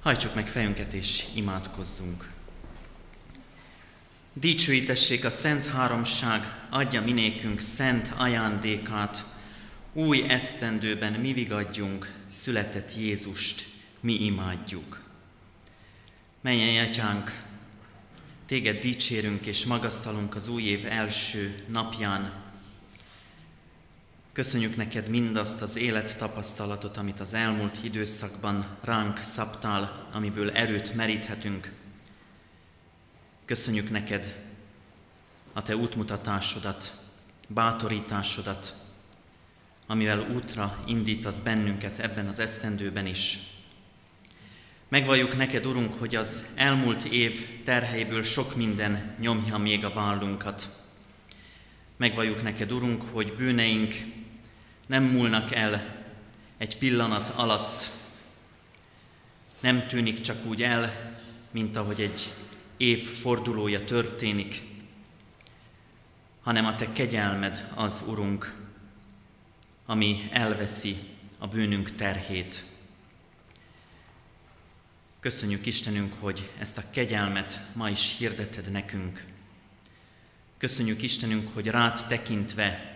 Hajtsuk meg fejünket és imádkozzunk. Dicsőítessék a Szent Háromság, adja minékünk szent ajándékát, új esztendőben mi vigadjunk, született Jézust, mi imádjuk. Menjen, Atyánk, Téged dicsérünk és magasztalunk az új év első napján. Köszönjük neked mindazt az élettapasztalatot, amit az elmúlt időszakban ránk szabtál, amiből erőt meríthetünk. Köszönjük neked a te útmutatásodat, bátorításodat, amivel útra indítasz bennünket ebben az esztendőben is. Megvalljuk neked, Urunk, hogy az elmúlt év terheiből sok minden nyomja még a vállunkat. Megvalljuk neked, Urunk, hogy bűneink nem múlnak el egy pillanat alatt, nem tűnik csak úgy el, mint ahogy egy év fordulója történik, hanem a Te kegyelmed az, Urunk, ami elveszi a bűnünk terhét. Köszönjük Istenünk, hogy ezt a kegyelmet ma is hirdeted nekünk. Köszönjük Istenünk, hogy rád tekintve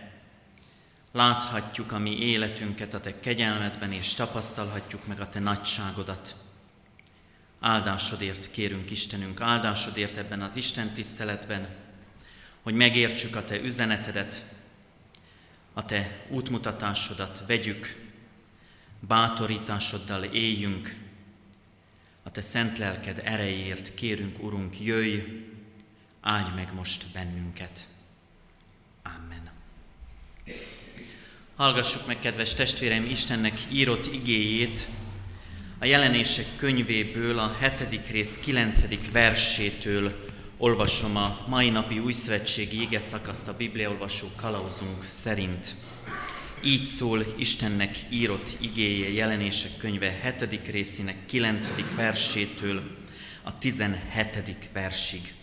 láthatjuk a mi életünket a Te kegyelmedben, és tapasztalhatjuk meg a Te nagyságodat. Áldásodért kérünk Istenünk, áldásodért ebben az Isten tiszteletben, hogy megértsük a Te üzenetedet, a Te útmutatásodat vegyük, bátorításoddal éljünk, a Te szent lelked erejéért kérünk, Urunk, jöjj, áldj meg most bennünket. Amen. Hallgassuk meg, kedves testvéreim, Istennek írott igéjét, a jelenések könyvéből, a hetedik rész kilencedik versétől olvasom a mai napi újszövetségi ige szakaszt a Bibliaolvasó kalauzunk szerint. Így szól Istennek írott igéje jelenések könyve 7. részének 9. versétől a 17. versig.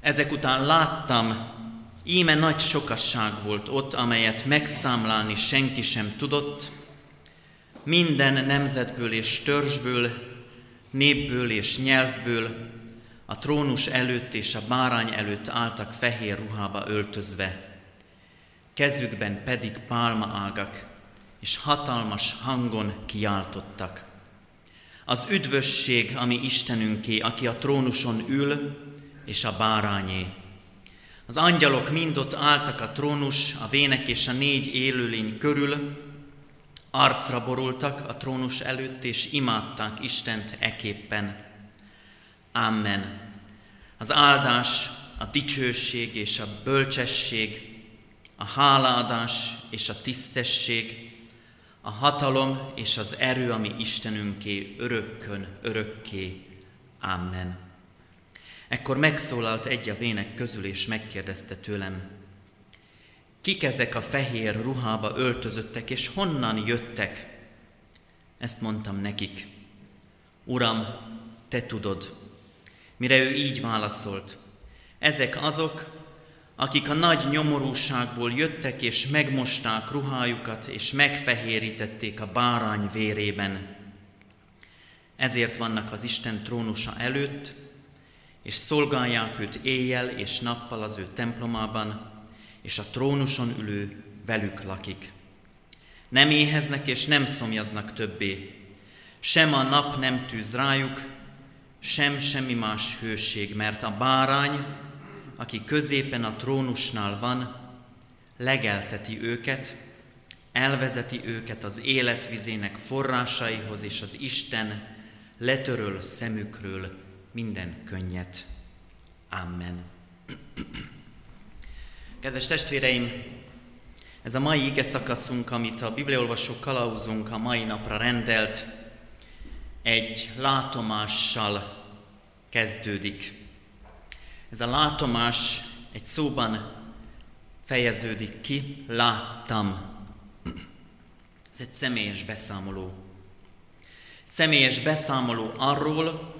Ezek után láttam, íme nagy sokasság volt ott, amelyet megszámlálni senki sem tudott, minden nemzetből és törzsből, népből és nyelvből, a trónus előtt és a bárány előtt álltak fehér ruhába öltözve, kezükben pedig pálmaágak, és hatalmas hangon kiáltottak. Az üdvösség, ami Istenünké, aki a trónuson ül, és a bárányé. Az angyalok mind ott álltak a trónus, a vének és a négy élőlény körül, arcra borultak a trónus előtt, és imádták Istent eképpen. Amen. Az áldás, a dicsőség és a bölcsesség, a hálaadás és a tisztesség, a hatalom és az erő, ami Istenünké örökkön, örökké. Amen. Ekkor megszólalt egy a vének közül, és megkérdezte tőlem, kik ezek a fehér ruhába öltözöttek, és honnan jöttek? Ezt mondtam nekik, Uram, te tudod. Mire ő így válaszolt, ezek azok, akik a nagy nyomorúságból jöttek és megmosták ruhájukat, és megfehérítették a bárány vérében. Ezért vannak az Isten trónusa előtt, és szolgálják őt éjjel és nappal az ő templomában, és a trónuson ülő velük lakik. Nem éheznek és nem szomjaznak többé, sem a nap nem tűz rájuk, sem semmi más hőség, mert a bárány, aki középen a trónusnál van, legelteti őket, elvezeti őket az életvizének forrásaihoz, és az Isten letöröl szemükről minden könnyet. Amen. Kedves testvéreim, ez a mai ige szakaszunk, amit a Bibliaolvasó kalauzunk a mai napra rendelt, egy látomással kezdődik. Ez a látomás egy szóban fejeződik ki, láttam. Ez egy személyes beszámoló. Személyes beszámoló arról,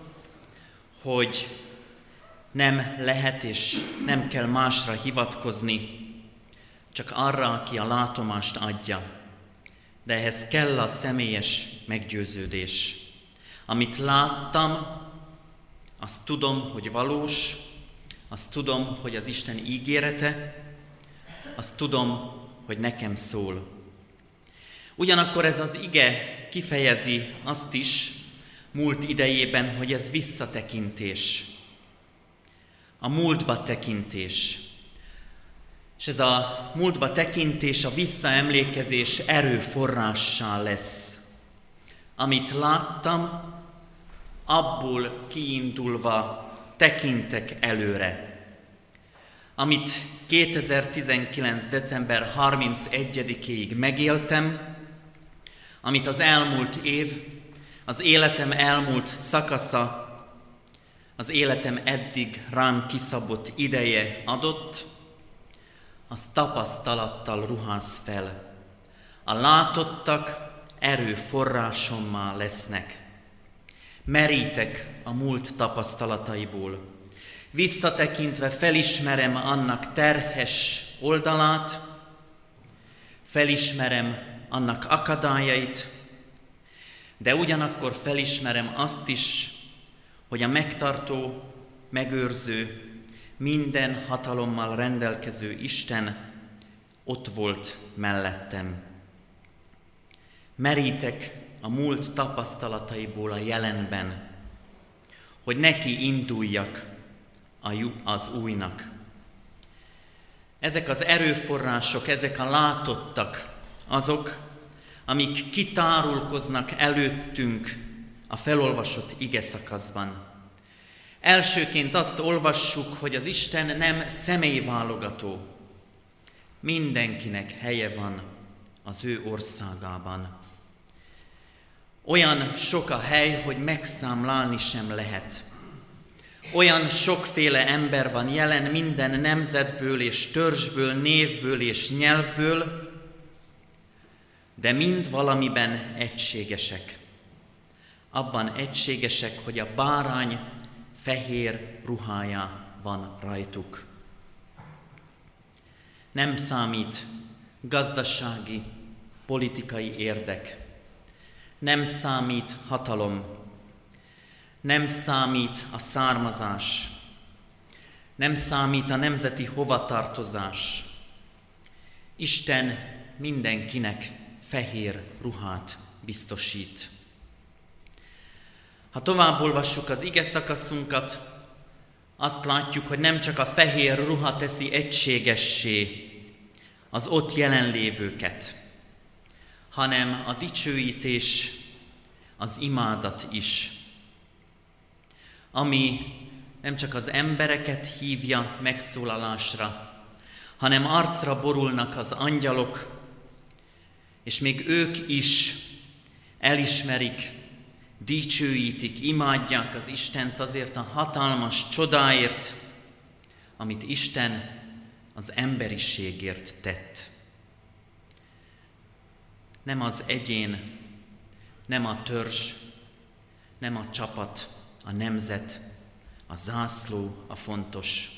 hogy nem lehet és nem kell másra hivatkozni, csak arra, aki a látomást adja. De ehhez kell a személyes meggyőződés. Amit láttam, azt tudom, hogy valós, azt tudom, hogy az Isten ígérete, azt tudom, hogy nekem szól. Ugyanakkor ez az ige kifejezi azt is múlt idejében, hogy ez visszatekintés. A múltba tekintés. És ez a múltba tekintés, a visszaemlékezés erőforrássá lesz. Amit láttam, abból kiindulva tekintek előre. Amit 2019. december 31-ig megéltem, amit az elmúlt év, az életem elmúlt szakasza, az életem eddig rám kiszabott ideje adott, az tapasztalattal ruház fel. A látottak erőforrásommal lesznek. Merítek a múlt tapasztalataiból. Visszatekintve felismerem annak terhes oldalát, felismerem annak akadályait, de ugyanakkor felismerem azt is, hogy a megtartó, megőrző, minden hatalommal rendelkező Isten ott volt mellettem. Merítek a múlt tapasztalataiból a jelenben, hogy neki induljak az újnak. Ezek az erőforrások, ezek a látottak, azok, amik kitárulkoznak előttünk a felolvasott ige szakaszban. Elsőként azt olvassuk, hogy az Isten nem személyválogató. Mindenkinek helye van az ő országában. Olyan sok a hely, hogy megszámlálni sem lehet. Olyan sokféle ember van jelen minden nemzetből és törzsből, névből és nyelvből, de mind valamiben egységesek. Abban egységesek, hogy a bárány fehér ruhája van rajtuk. Nem számít gazdasági, politikai érdek, nem számít hatalom, nem számít a származás, nem számít a nemzeti hovatartozás. Isten mindenkinek fehér ruhát biztosít. Ha tovább olvassuk az ige szakaszunkat, azt látjuk, hogy nem csak a fehér ruha teszi egységessé az ott jelenlévőket, hanem a dicsőítés, az imádat is, ami nem csak az embereket hívja megszólalásra, hanem arcra borulnak az angyalok, és még ők is elismerik, dicsőítik, imádják az Istent azért a hatalmas csodáért, amit Isten az emberiségért tett. Nem az egyén, nem a törzs, nem a csapat, a nemzet, a zászló a fontos.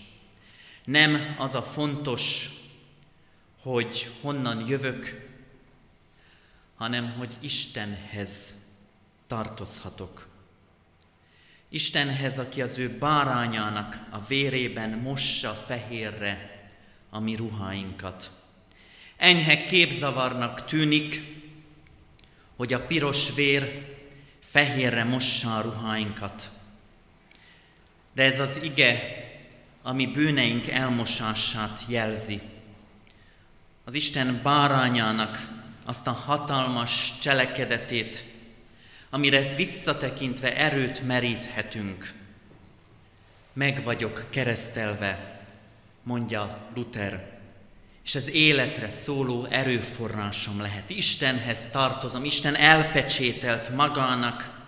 Nem az a fontos, hogy honnan jövök, hanem hogy Istenhez tartozhatok. Istenhez, aki az ő bárányának a vérében mossa fehérre a mi ruháinkat. Enyhe képzavarnak tűnik, hogy a piros vér fehérre mossa a ruháinkat. De ez az ige, ami bűneink elmosását jelzi. Az Isten bárányának azt a hatalmas cselekedetét, amire visszatekintve erőt meríthetünk. Meg vagyok keresztelve, mondja Luther, és ez életre szóló erőforrásom lehet. Istenhez tartozom, Isten elpecsételt magának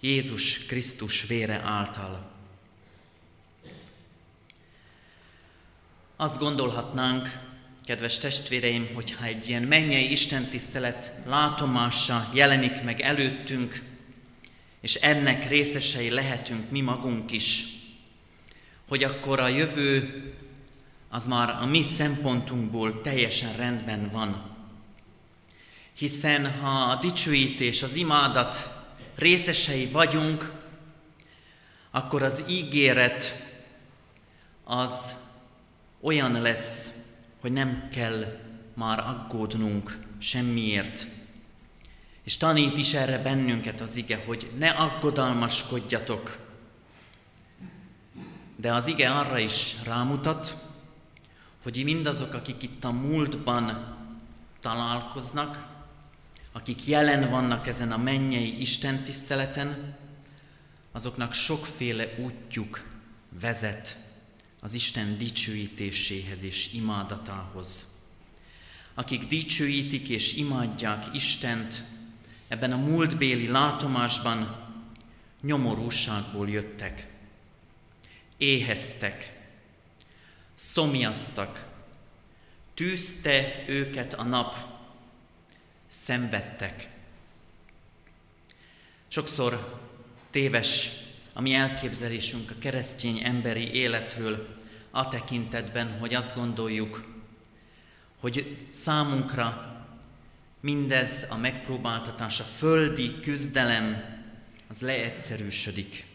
Jézus Krisztus vére által. Azt gondolhatnánk, kedves testvéreim, hogyha egy ilyen mennyei istentisztelet látomása jelenik meg előttünk, és ennek részesei lehetünk mi magunk is, hogy akkor a jövő az már a mi szempontunkból teljesen rendben van. Hiszen ha a dicsőítés, az imádat részesei vagyunk, akkor az ígéret az olyan lesz, hogy nem kell már aggódnunk semmiért. És tanít is erre bennünket az ige, hogy ne aggodalmaskodjatok. De az ige arra is rámutat, hogy mindazok, akik itt a múltban találkoznak, akik jelen vannak ezen a mennyei Isten tiszteleten, azoknak sokféle útjuk vezet az Isten dicsőítéséhez és imádatához. Akik dicsőítik és imádják Istent, ebben a múltbéli látomásban nyomorúságból jöttek, éheztek, szomjaztak, tűzte őket a nap, szenvedtek. Sokszor téves a mi elképzelésünk a keresztény emberi életről a tekintetben, hogy azt gondoljuk, hogy számunkra mindez a megpróbáltatás, a földi küzdelem, az leegyszerűsödik.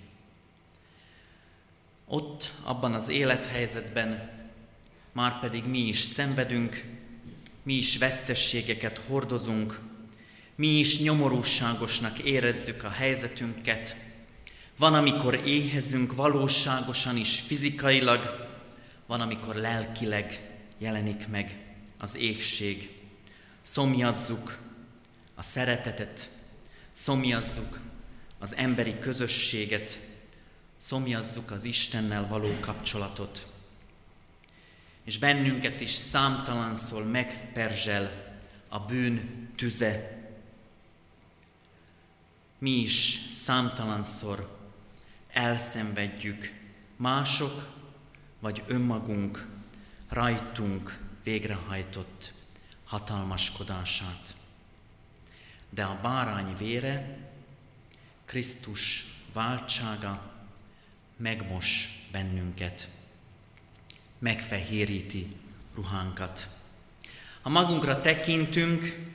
Ott, abban az élethelyzetben már pedig mi is szenvedünk, mi is vesztességeket hordozunk, mi is nyomorúságosnak érezzük a helyzetünket. Van, amikor éhezünk valóságosan is, fizikailag, van, amikor lelkileg jelenik meg az éhség. Szomjazzuk a szeretetet, szomjazzuk az emberi közösséget, szomjazzuk az Istennel való kapcsolatot. És bennünket is számtalanszor megperzsel a bűn tüze. Mi is számtalanszor elszenvedjük mások vagy önmagunk rajtunk végrehajtott hatalmaskodását. De a bárány vére, Krisztus váltsága megmos bennünket, megfehéríti ruhánkat. Ha magunkra tekintünk,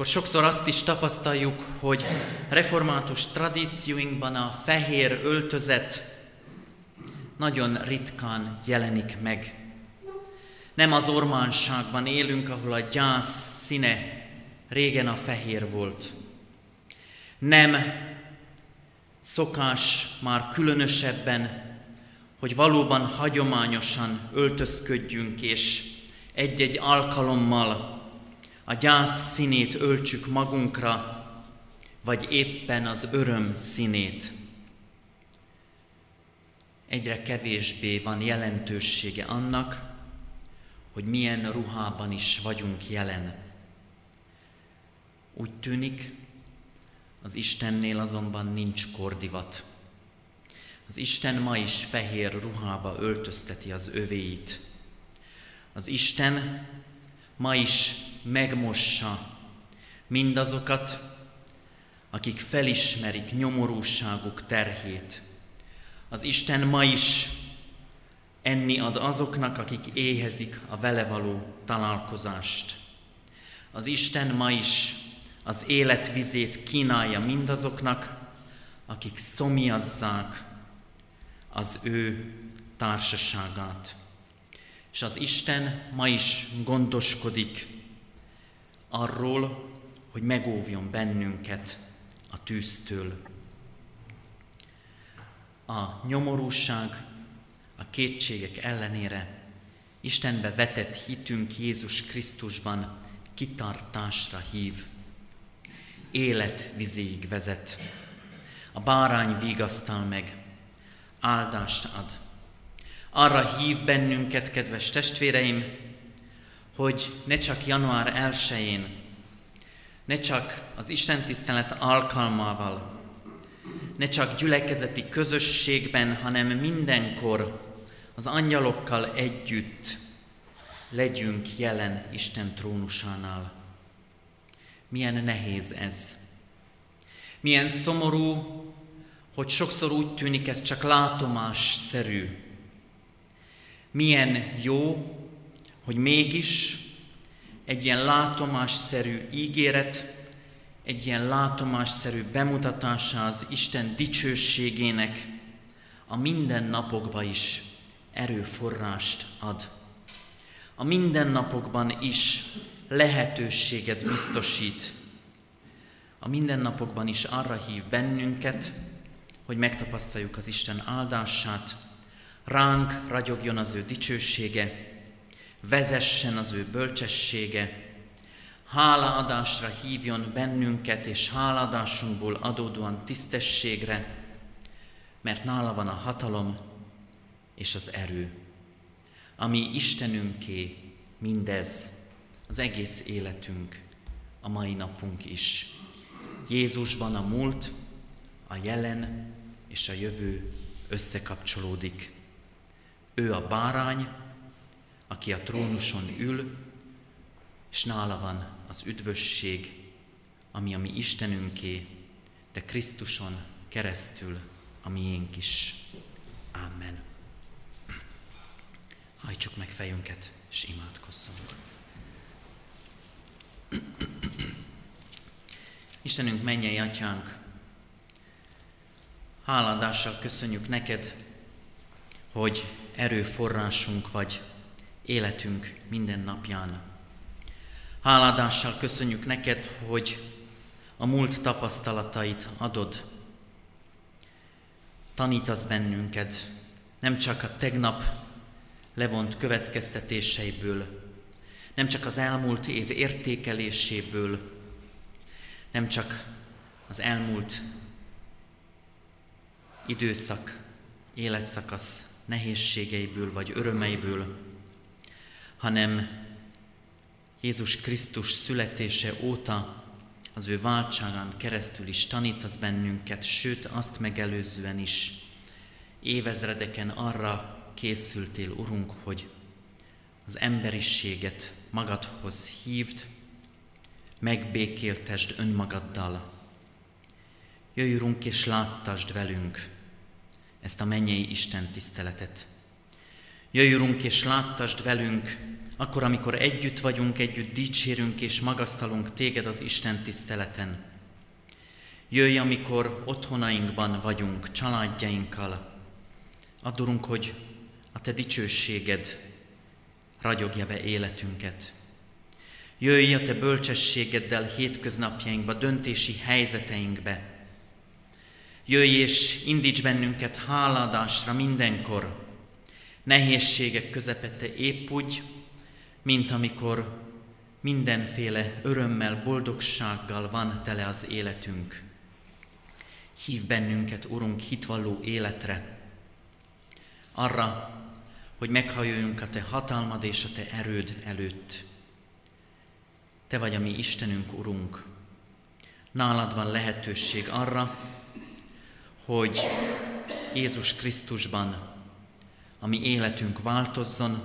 akkor sokszor azt is tapasztaljuk, hogy református tradícióinkban a fehér öltözet nagyon ritkán jelenik meg. Nem az ormánságban élünk, ahol a gyász színe régen a fehér volt. Nem szokás már különösebben, hogy valóban hagyományosan öltözködjünk, és egy-egy alkalommal a gyász színét öltsük magunkra, vagy éppen az öröm színét. Egyre kevésbé van jelentősége annak, hogy milyen ruhában is vagyunk jelen. Úgy tűnik, az Istennél azonban nincs kordivat. Az Isten ma is fehér ruhába öltözteti az övéit. Az Isten ma is megmossa mindazokat, akik felismerik nyomorúságuk terhét. Az Isten ma is enni ad azoknak, akik éhezik a vele való találkozást. Az Isten ma is az életvizét kínálja mindazoknak, akik szomjazzák az ő társaságát. És az Isten ma is gondoskodik arról, hogy megóvjon bennünket a tűztől. A nyomorúság, a kétségek ellenére Istenbe vetett hitünk Jézus Krisztusban kitartásra hív. Élet vizéig vezet. A bárány vigasztal meg, áldást ad. Arra hív bennünket, kedves testvéreim, hogy ne csak január 1-én, ne csak az Isten tisztelet alkalmával, ne csak gyülekezeti közösségben, hanem mindenkor az angyalokkal együtt legyünk jelen Isten trónusánál. Milyen nehéz ez. Milyen szomorú, hogy sokszor úgy tűnik ez csak látomásszerű. Milyen jó, hogy mégis egy ilyen látomásszerű ígéret egy ilyen látomásszerű bemutatása az Isten dicsőségének a mindennapokba is erőforrást ad. A mindennapokban is lehetőséget biztosít. A mindennapokban is arra hív bennünket, hogy megtapasztaljuk az Isten áldását, ránk ragyogjon az ő dicsősége, vezessen az ő bölcsessége, hálaadásra hívjon bennünket, és hálaadásunkból adódóan tisztességre, mert nála van a hatalom és az erő, ami Istenünké mindez, az egész életünk, a mai napunk is. Jézusban a múlt, a jelen és a jövő összekapcsolódik. Ő a bárány, aki a trónuson ül, és nála van az üdvösség, ami a mi Istenünké, de Krisztuson keresztül a miénk is. Amen. Hajtsuk meg fejünket, és imádkozzunk. Istenünk, mennyei atyánk, háladással köszönjük neked, hogy erőforrásunk vagy életünk minden napján. Háladással köszönjük neked, hogy a múlt tapasztalatait adod. Tanítasz bennünket, nem csak a tegnap levont következtetéseiből, nem csak az elmúlt év értékeléséből, nem csak az elmúlt időszak, életszakasz nehézségeiből vagy örömeiből, hanem Jézus Krisztus születése óta az ő váltságán keresztül is tanítasz bennünket, sőt azt megelőzően is évezredeken arra készültél, Urunk, hogy az emberiséget magadhoz hívd, megbékéltesd önmagaddal. Jöjj, Urunk, és láttasd velünk ezt a mennyei Isten tiszteletet. Jöjj, Urunk, és láttasd velünk, akkor, amikor együtt vagyunk, együtt dicsérünk és magasztalunk Téged az Isten tiszteleten. Jöjj, amikor otthonainkban vagyunk, családjainkkal. Add, hogy a Te dicsőséged ragyogja be életünket. Jöjj a Te bölcsességeddel hétköznapjainkba, döntési helyzeteinkbe. Jöjj és indíts bennünket háladásra mindenkor, nehézségek közepette épp úgy, mint amikor mindenféle örömmel, boldogsággal van tele az életünk. Hív bennünket, Urunk, hitvalló életre, arra, hogy meghalljunk a Te hatalmad és a Te erőd előtt. Te vagy a mi Istenünk, Urunk. Nálad van lehetőség arra, hogy Jézus Krisztusban a mi életünk változzon,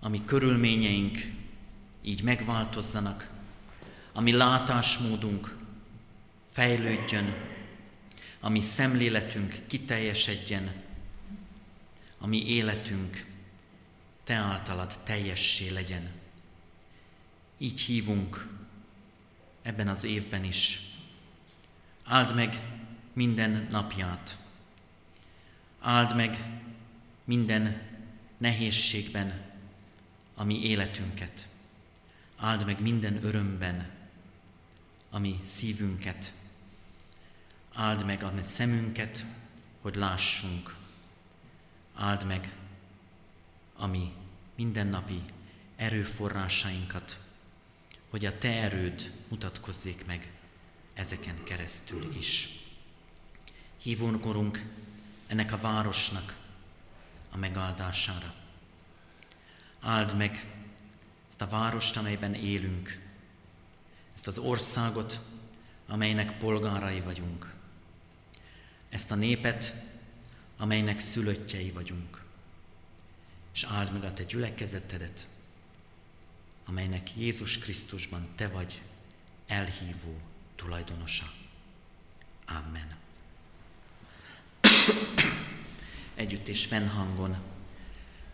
ami körülményeink így megváltozzanak, ami látásmódunk fejlődjön, ami szemléletünk kiteljesedjen, ami életünk Te általad teljessé legyen. Így hívunk ebben az évben is. Áld meg minden napját. Áld meg minden nehézségben a mi életünket. Áld meg minden örömben a mi szívünket. Áld meg a mi szemünket, hogy lássunk. Áld meg a mi mindennapi erőforrásainkat, hogy a Te erőd mutatkozzék meg ezeken keresztül is. Hívunk, Urunk, ennek a városnak a megáldására. Áld meg ezt a várost, amelyben élünk, ezt az országot, amelynek polgárai vagyunk, ezt a népet, amelynek szülöttjei vagyunk, és áld meg a te gyülekezetedet, amelynek Jézus Krisztusban te vagy elhívó tulajdonosa. Amen. Együtt és fennhangon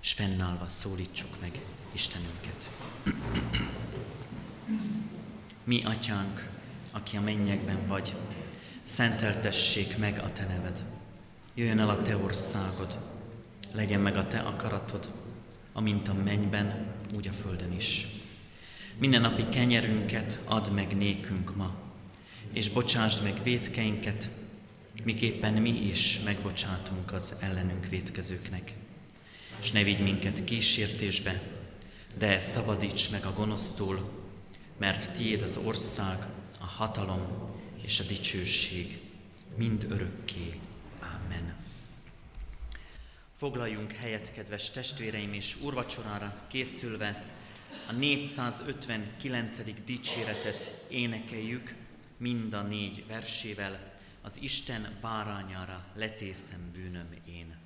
és fennállva szólítsuk meg Istenünket. Mi, atyánk, aki a mennyekben vagy, szenteltessék meg a te neved. Jöjjön el a te országod, legyen meg a te akaratod, amint a mennyben, úgy a földön is. Minden napi kenyerünket add meg nékünk ma, és bocsásd meg védkeinket, miképpen mi is megbocsátunk az ellenünk védkezőknek. És ne vigy minket kísértésbe, de szabadíts meg a gonosztól, mert tiéd az ország, a hatalom és a dicsőség mind örökké. Amen. Foglaljunk helyet, kedves testvéreim, és úrvacsorára készülve a 459. dicséretet énekeljük mind a négy versével, az Isten bárányára letészem bűnöm én.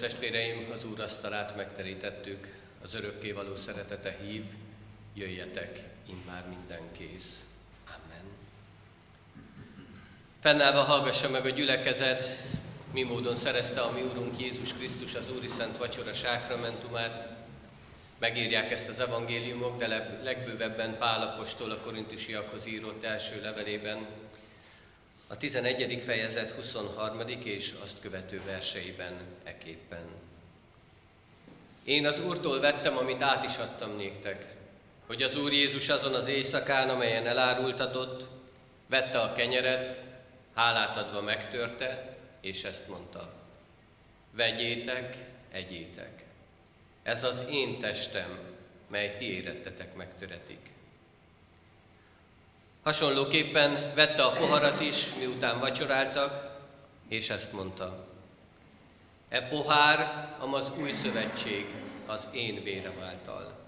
Testvéreim, az Úr asztalát megterítettük, az örökké való szeretete hív, jöjjetek, immár minden kész. Amen. Fennállva hallgassa meg a gyülekezet, mi módon szerezte a mi Úrunk Jézus Krisztus az Úri Szent Vacsora sákramentumát. Megírják ezt az evangéliumok, de legbővebben Pálapostól a korintusiakhoz írott első levelében, a 11. fejezet 23. és azt követő verseiben eképpen. Én az Úrtól vettem, amit át is adtam néktek, hogy az Úr Jézus azon az éjszakán, amelyen elárultatott, vette a kenyeret, hálát adva megtörte, és ezt mondta. Vegyétek, egyétek. Ez az én testem, mely ti érettetek megtöretik. Hasonlóképpen vette a poharat is, miután vacsoráltak, és ezt mondta. E pohár, amaz új szövetség, az én vérem által.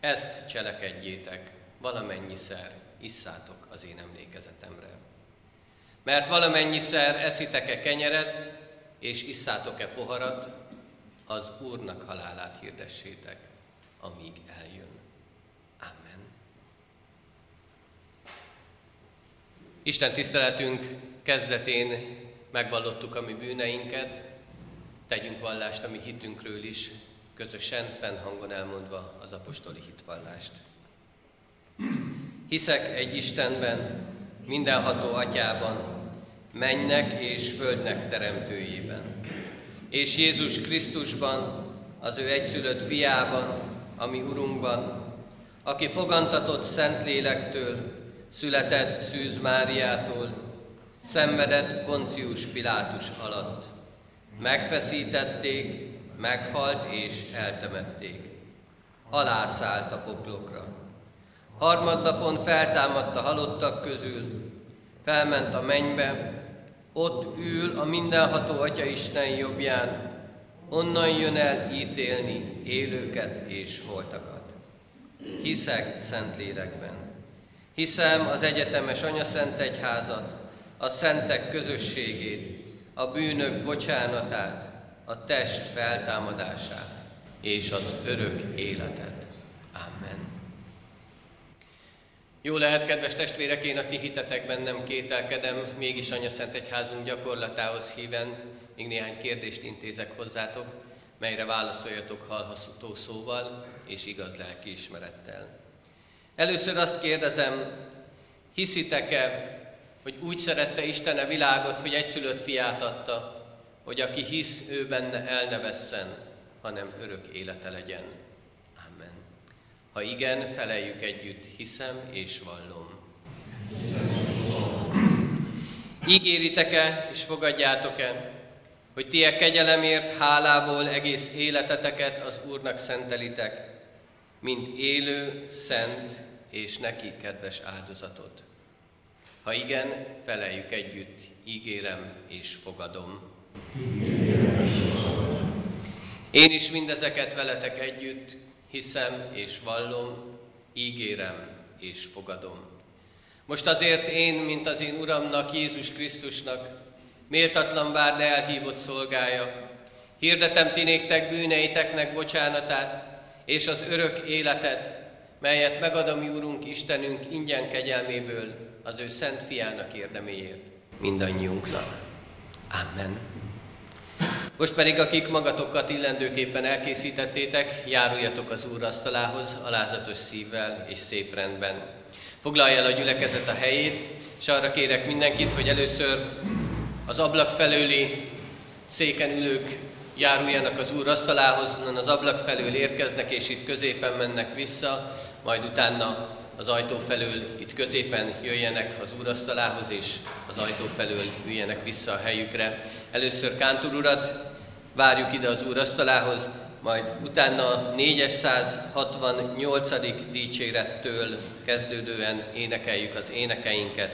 Ezt cselekedjétek, valamennyiszer isszátok az én emlékezetemre. Mert valamennyiszer eszitek-e kenyeret, és isszátok-e poharat, az Úrnak halálát hirdessétek, amíg eljön. Isten tiszteletünk kezdetén megvallottuk a mi bűneinket, tegyünk vallást a mi hitünkről is, közösen, fennhangon elmondva az apostoli hitvallást. Hiszek egy Istenben, mindenható atyában, mennek és földnek teremtőjében, és Jézus Krisztusban, az ő egyszülött fiában, ami Urunkban, aki fogantatott Szentlélektől, született Szűz Máriától, szenvedett Poncius Pilátus alatt. Megfeszítették, meghalt és eltemették. Alászállt a poklokra. Harmadnapon feltámadt halottak közül, felment a mennybe, ott ül a mindenható Atya Isten jobbján, onnan jön el ítélni élőket és holtakat. Hiszek Szentlélekben, Hiszem az egyetemes anyaszent egyházat, a szentek közösségét, a bűnök bocsánatát, a test feltámadását és az örök életet. Amen. Jó lehet, kedves testvérek, én a ti hitetekben nem kételkedem, mégis Anya Szent Egyházunk gyakorlatához híven még néhány kérdést intézek hozzátok, melyre válaszoljatok hallható szóval és igaz lelki ismerettel. Először azt kérdezem, hiszitek-e, hogy úgy szerette Isten a világot, hogy egyszülött fiát adta, hogy aki hisz, ő benne el ne vesszen, hanem örök élete legyen. Amen. Ha igen, feleljük együtt, hiszem és vallom. Ígéritek-e és fogadjátok-e, hogy ti a kegyelemért, hálából egész életeteket az Úrnak szentelitek, mint élő, szent és neki kedves áldozatot. Ha igen, feleljük együtt, ígérem és fogadom. Én is mindezeket veletek együtt hiszem és vallom, ígérem és fogadom. Most azért én, mint az én Uramnak, Jézus Krisztusnak, méltatlan vár elhívott szolgája, hirdetem ti néktek bűneiteknek bocsánatát, és az örök életet, melyet megad a mi Úrunk Istenünk ingyen kegyelméből az ő szent fiának érdeméért mindannyiunknak. Amen. Most pedig, akik magatokat illendőképpen elkészítettétek, járuljatok az Úr asztalához alázatos szívvel és szép rendben. Foglalja el a gyülekezet a helyét, és arra kérek mindenkit, hogy először az ablak felőli széken ülők járuljanak az Úr asztalához, onnan az ablak felől érkeznek, és itt középen mennek vissza, majd utána az ajtó felől itt középen jöjjenek az úrasztalához, és az ajtó felől üljenek vissza a helyükre. Először Kántor urat várjuk ide az úrasztalához, majd utána 468. dicsérettől kezdődően énekeljük az énekeinket.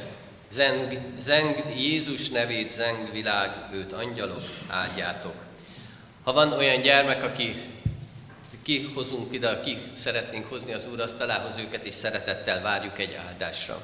Zeng, zeng Jézus nevét, zeng világ, őt angyalok, áldjátok. Ha van olyan gyermek, aki kihozunk ide, ki szeretnénk hozni az Úr asztalához, őket is szeretettel várjuk egy áldásra.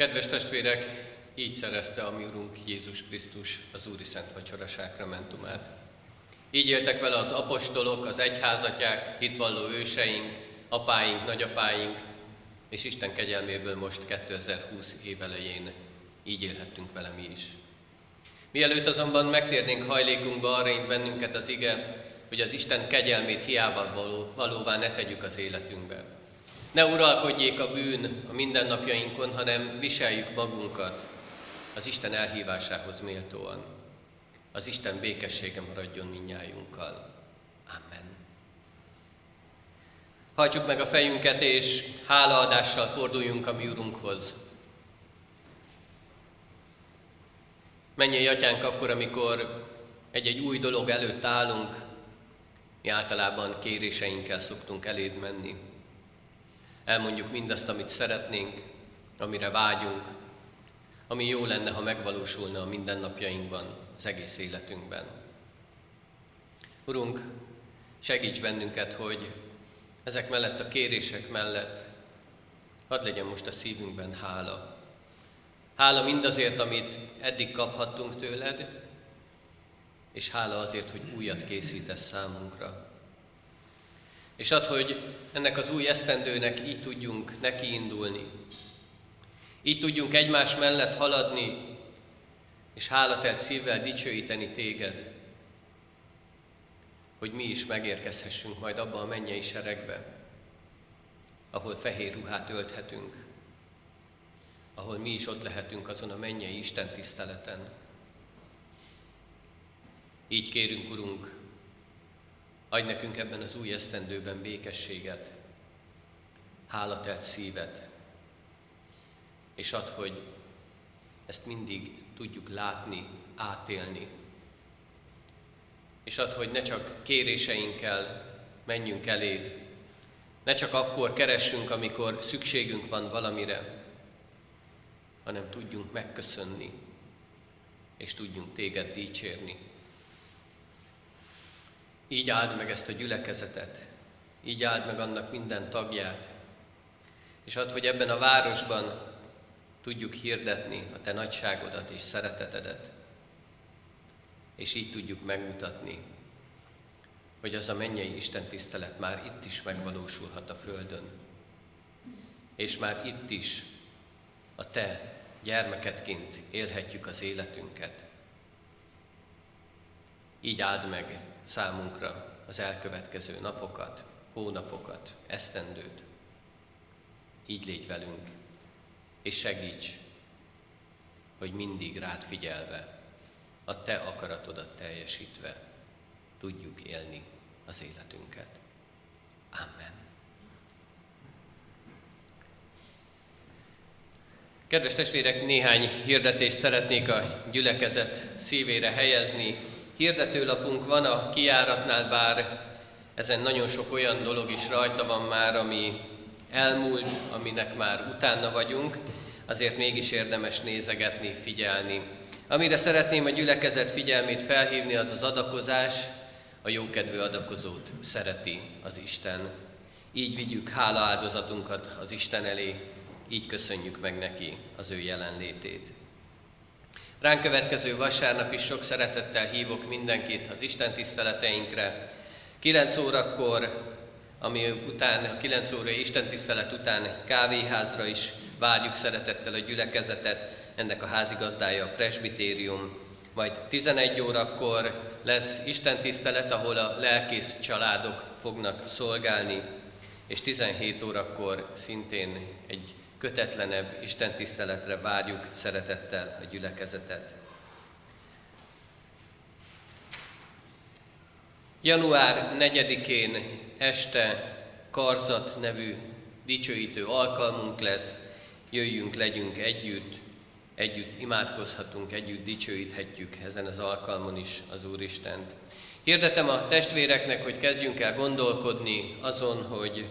Kedves testvérek, így szerezte a mi Urunk Jézus Krisztus az Úri Szent Vacsora sákramentumát. Így éltek vele az apostolok, az egyházatják, hitvalló őseink, apáink, nagyapáink, és Isten kegyelméből most 2020 év elején így élhettünk vele mi is. Mielőtt azonban megtérnénk hajlékunkba, arra int bennünket az ige, hogy az Isten kegyelmét hiába való, valóvá ne tegyük az életünkbe. Ne uralkodjék a bűn a mindennapjainkon, hanem viseljük magunkat az Isten elhívásához méltóan. Az Isten békessége maradjon minnyájunkkal. Amen. Hajtsuk meg a fejünket, és hálaadással forduljunk a mi Urunkhoz. Menjél, atyánk, akkor, amikor egy-egy új dolog előtt állunk, mi általában kéréseinkkel szoktunk eléd menni. Elmondjuk mindazt, amit szeretnénk, amire vágyunk, ami jó lenne, ha megvalósulna a mindennapjainkban, az egész életünkben. Urunk, segíts bennünket, hogy ezek mellett a kérések mellett hadd legyen most a szívünkben hála. Hála mindazért, amit eddig kaphattunk tőled, és hála azért, hogy újat készítesz számunkra. És ad, hogy ennek az új esztendőnek így tudjunk nekiindulni. Így tudjunk egymás mellett haladni, és hálatelt szívvel dicsőíteni téged, hogy mi is megérkezhessünk majd abba a mennyei seregbe, ahol fehér ruhát ölthetünk, ahol mi is ott lehetünk azon a mennyei Isten tiszteleten. Így kérünk, Urunk, adj nekünk ebben az új esztendőben békességet, hálatelt szívet, és add, hogy ezt mindig tudjuk látni, átélni. És add, hogy ne csak kéréseinkkel menjünk eléd, ne csak akkor keressünk, amikor szükségünk van valamire, hanem tudjunk megköszönni, és tudjunk téged dicsérni. Így áld meg ezt a gyülekezetet, így áld meg annak minden tagját, és add, hogy ebben a városban tudjuk hirdetni a Te nagyságodat és szeretetedet, és így tudjuk megmutatni, hogy az a mennyei Isten tisztelet már itt is megvalósulhat a Földön, és már itt is a Te gyermeketként élhetjük az életünket. Így áld meg számunkra az elkövetkező napokat, hónapokat, esztendőt. Így légy velünk, és segíts, hogy mindig rád figyelve, a Te akaratodat teljesítve tudjuk élni az életünket. Amen. Kedves testvérek, néhány hirdetést szeretnék a gyülekezet szívére helyezni. Hirdetőlapunk van a kiáratnál, bár ezen nagyon sok olyan dolog is rajta van már, ami elmúlt, aminek már utána vagyunk, azért mégis érdemes nézegetni, figyelni. Amire szeretném a gyülekezet figyelmét felhívni, az az adakozás, a jókedvű adakozót szereti az Isten. Így vigyük hála áldozatunkat az Isten elé, így köszönjük meg neki az ő jelenlétét. Ránk következő vasárnap is sok szeretettel hívok mindenkit az Isten tiszteleteinkre. 9 órakor ami után, a 9 órai istentisztelet után kávéházra is várjuk szeretettel a gyülekezetet, ennek a házigazdája a presbitérium, majd 11 órakor lesz istentisztelet, ahol a lelkész családok fognak szolgálni, és 17 órakor szintén egy kötetlenebb istentiszteletre várjuk szeretettel a gyülekezetet. Január 4-én este Karzat nevű dicsőítő alkalmunk lesz, jöjjünk, legyünk együtt, együtt imádkozhatunk, együtt dicsőíthetjük ezen az alkalmon is az Úristent. Hirdetem a testvéreknek, hogy kezdjünk el gondolkodni azon, hogy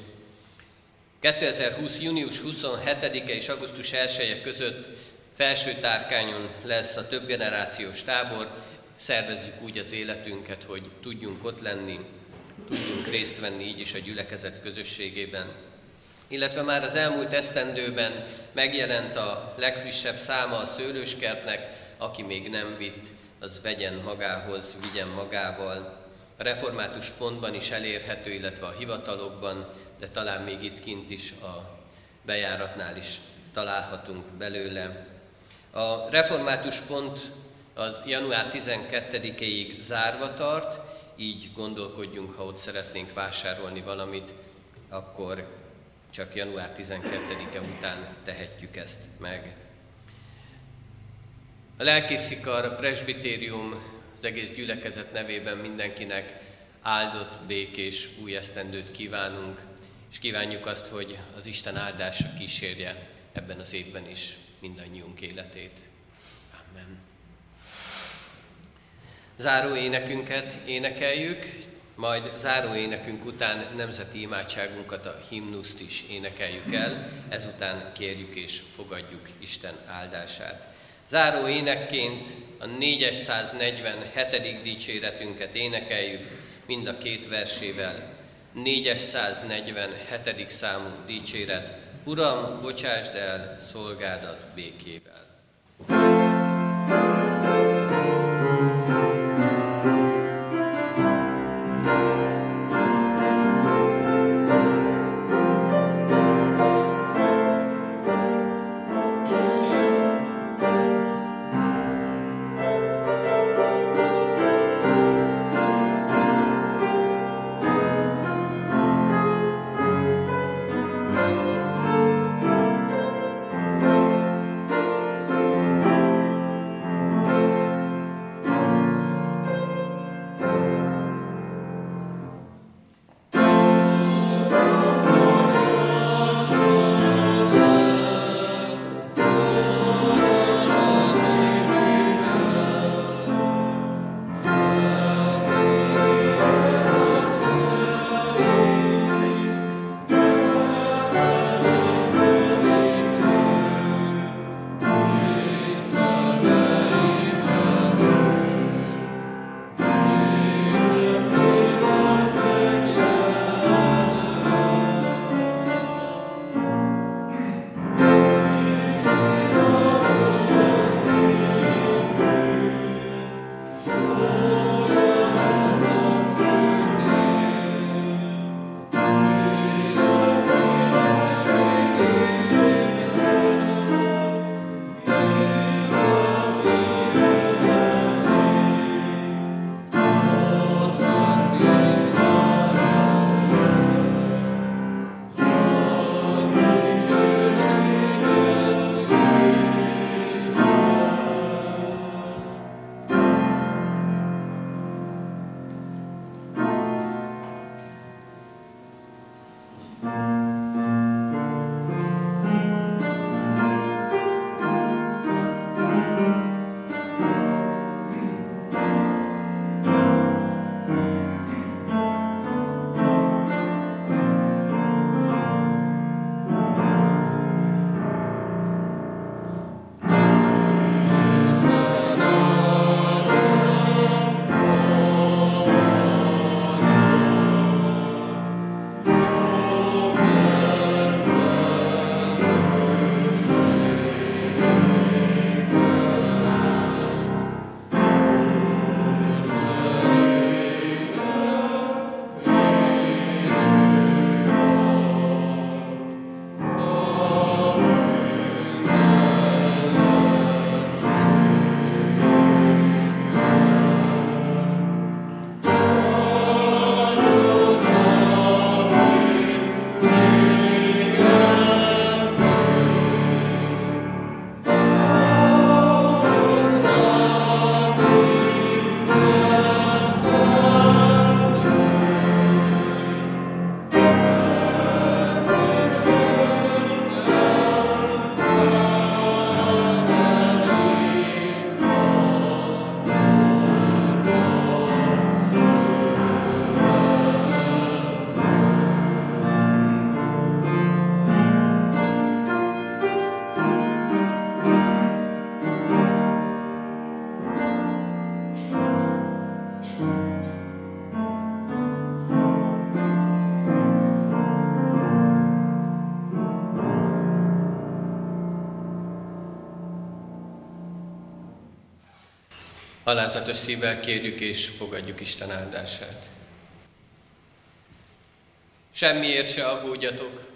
2020. június 27-e és augusztus 1 -e között felső tárkányon lesz a több generációs tábor, szervezzük úgy az életünket, hogy tudjunk ott lenni, tudjunk részt venni így is a gyülekezet közösségében. illetve már az elmúlt esztendőben megjelent a legfrissebb száma a szőlőskertnek, aki még nem vitt, az vegyen magához, vigyen magával. A református pontban is elérhető, illetve a hivatalokban, de talán még itt kint is a bejáratnál is találhatunk belőle. A református pont az január 12-ig zárva tart, így gondolkodjunk, ha ott szeretnénk vásárolni valamit, akkor csak január 12-e után tehetjük ezt meg. A lelkészikar, a presbitérium, az egész gyülekezet nevében mindenkinek áldott, békés új esztendőt kívánunk, és kívánjuk azt, hogy az Isten áldása kísérje ebben az évben is mindannyiunk életét. Amen. Záró énekünket énekeljük, majd záró énekünk után nemzeti imádságunkat, a himnuszt is énekeljük el, ezután kérjük és fogadjuk Isten áldását. Záró énekként a 447. dicséretünket énekeljük, mind a két versével. 447. számú dicséret. Uram, bocsásd el szolgádat békével. Alázatos szívvel kérjük és fogadjuk Isten áldását. Semmiért se aggódjatok,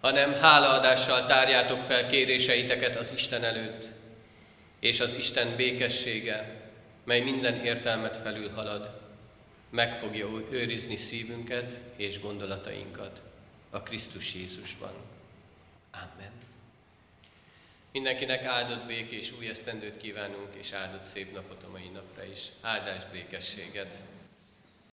hanem hálaadással tárjátok fel kéréseiteket az Isten előtt, és az Isten békessége, mely minden értelmet felülhalad, meg fogja őrizni szívünket és gondolatainkat a Krisztus Jézusban. Amen. Mindenkinek áldott békés új esztendőt kívánunk, és áldott szép napot a mai napra is. Áldást, békességet!